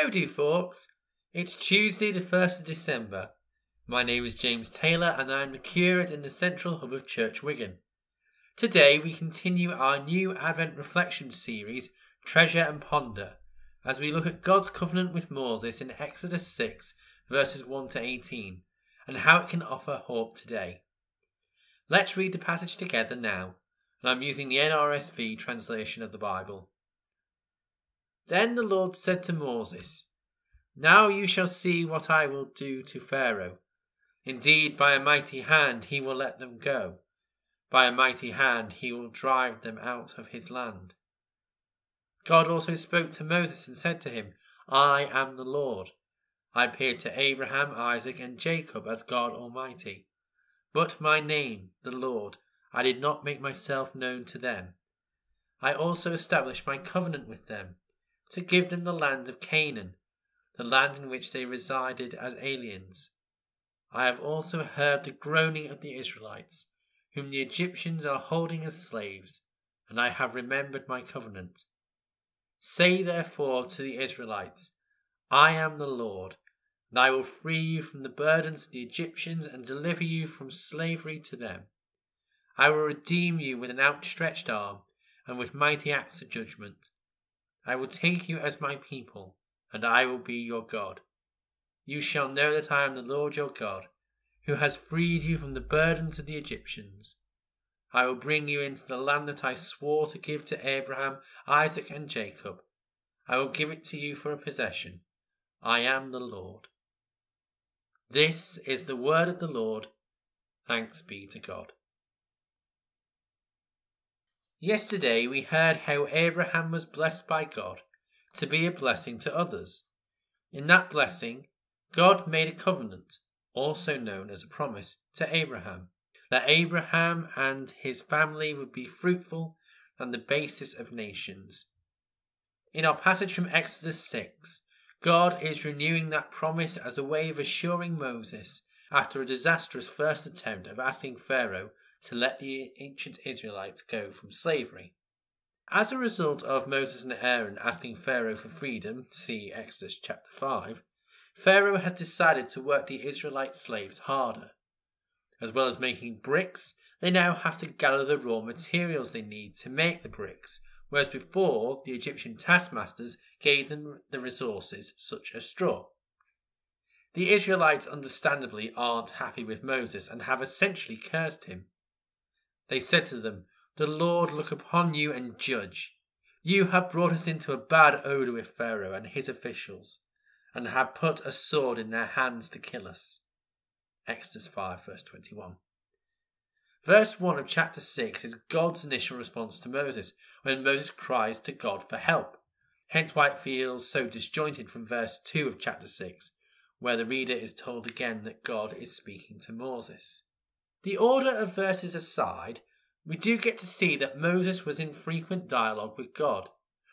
How do, folks? It's Tuesday, the 1st of December. My name is James Taylor, and I'm the curate in the central hub of Church Wigan. Today, we continue our new Advent reflection series, Treasure and Ponder, as we look at God's covenant with Moses in Exodus 6, verses 1 to 18, and how it can offer hope today. Let's read the passage together now, and I'm using the NRSV translation of the Bible. Then the Lord said to Moses, Now you shall see what I will do to Pharaoh. Indeed, by a mighty hand he will let them go. By a mighty hand he will drive them out of his land. God also spoke to Moses and said to him, I am the Lord. I appeared to Abraham, Isaac, and Jacob as God Almighty. But my name, the Lord, I did not make myself known to them. I also established my covenant with them to give them the land of Canaan, the land in which they resided as aliens. I have also heard the groaning of the Israelites, whom the Egyptians are holding as slaves, and I have remembered my covenant. Say therefore to the Israelites, I am the Lord, and I will free you from the burdens of the Egyptians and deliver you from slavery to them. I will redeem you with an outstretched arm and with mighty acts of judgment. I will take you as my people, and I will be your God. You shall know that I am the Lord your God, who has freed you from the burdens of the Egyptians. I will bring you into the land that I swore to give to Abraham, Isaac, and Jacob. I will give it to you for a possession. I am the Lord. This is the word of the Lord. Thanks be to God. Yesterday we heard how Abraham was blessed by God to be a blessing to others. In that blessing, God made a covenant, also known as a promise, to Abraham, that Abraham and his family would be fruitful and the basis of nations. In our passage from Exodus 6, God is renewing that promise as a way of assuring Moses after a disastrous first attempt of asking Pharaoh to let the ancient Israelites go from slavery. As a result of Moses and Aaron asking Pharaoh for freedom, see Exodus chapter 5, Pharaoh has decided to work the Israelite slaves harder. As well as making bricks, they now have to gather the raw materials they need to make the bricks, whereas before the Egyptian taskmasters gave them the resources such as straw. The Israelites understandably aren't happy with Moses and have essentially cursed him. They said to them, The Lord look upon you and judge. You have brought us into a bad odour with Pharaoh and his officials, and have put a sword in their hands to kill us. Exodus 5, verse 21. Verse 1 of chapter 6 is God's initial response to Moses, when Moses cries to God for help. Hence why it feels so disjointed from verse 2 of chapter 6, where the reader is told again that God is speaking to Moses. The order of verses aside, we do get to see that Moses was in frequent dialogue with God,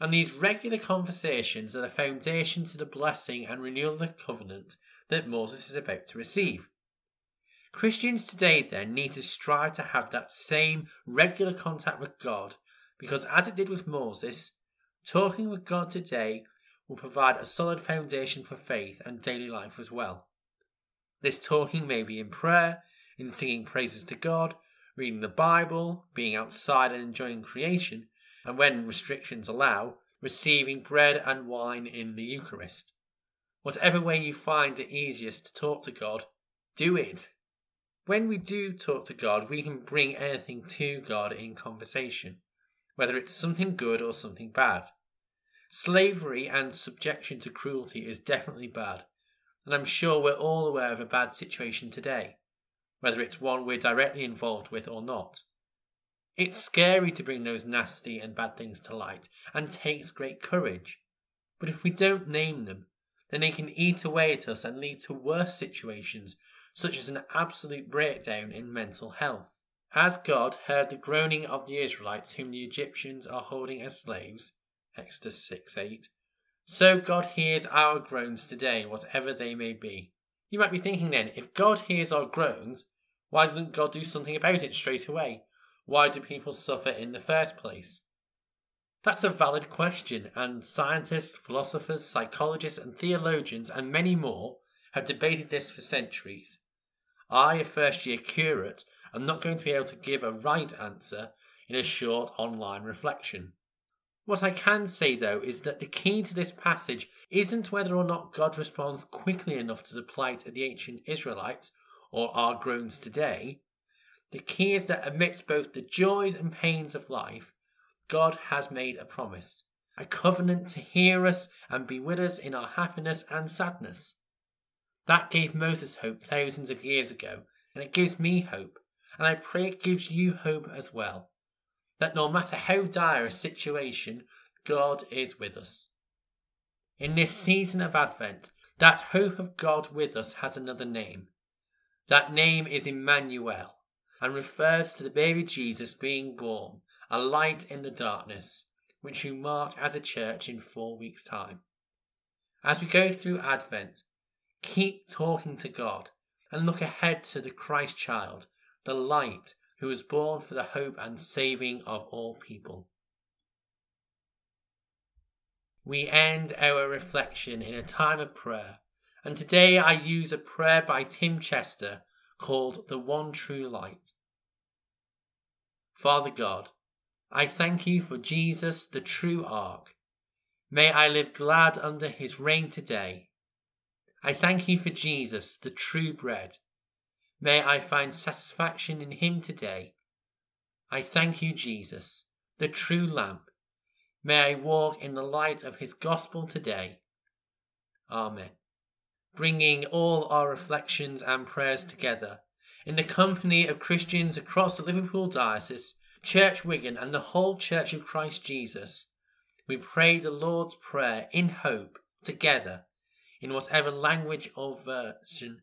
and these regular conversations are the foundation to the blessing and renewal of the covenant that Moses is about to receive. Christians today then need to strive to have that same regular contact with God because, as it did with Moses, talking with God today will provide a solid foundation for faith and daily life as well. This talking may be in prayer, in singing praises to God, reading the Bible, being outside and enjoying creation, and when restrictions allow, receiving bread and wine in the Eucharist. Whatever way you find it easiest to talk to God, do it. When we do talk to God, we can bring anything to God in conversation, whether it's something good or something bad. Slavery and subjection to cruelty is definitely bad, and I'm sure we're all aware of a bad situation today whether it's one we're directly involved with or not. It's scary to bring those nasty and bad things to light, and takes great courage. But if we don't name them, then they can eat away at us and lead to worse situations, such as an absolute breakdown in mental health. As God heard the groaning of the Israelites whom the Egyptians are holding as slaves, Exodus 6 8, so God hears our groans today, whatever they may be. You might be thinking then, if God hears our groans, why doesn't God do something about it straight away? Why do people suffer in the first place? That's a valid question, and scientists, philosophers, psychologists, and theologians, and many more, have debated this for centuries. I, a first year curate, am not going to be able to give a right answer in a short online reflection. What I can say, though, is that the key to this passage isn't whether or not God responds quickly enough to the plight of the ancient Israelites or our groans today. The key is that amidst both the joys and pains of life, God has made a promise, a covenant to hear us and be with us in our happiness and sadness. That gave Moses hope thousands of years ago, and it gives me hope, and I pray it gives you hope as well. That no matter how dire a situation, God is with us. In this season of Advent, that hope of God with us has another name. That name is Emmanuel and refers to the baby Jesus being born, a light in the darkness, which we mark as a church in four weeks' time. As we go through Advent, keep talking to God and look ahead to the Christ child, the light who was born for the hope and saving of all people. We end our reflection in a time of prayer, and today I use a prayer by Tim Chester called The One True Light. Father God, I thank you for Jesus, the true ark. May I live glad under his reign today. I thank you for Jesus, the true bread. May I find satisfaction in him today. I thank you, Jesus, the true lamp. May I walk in the light of his gospel today. Amen. Bringing all our reflections and prayers together in the company of Christians across the Liverpool Diocese, Church Wigan, and the whole Church of Christ Jesus, we pray the Lord's Prayer in hope together in whatever language or version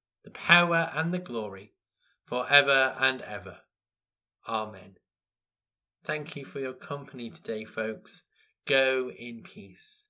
the power, and the glory, for ever and ever. Amen. Thank you for your company today, folks. Go in peace.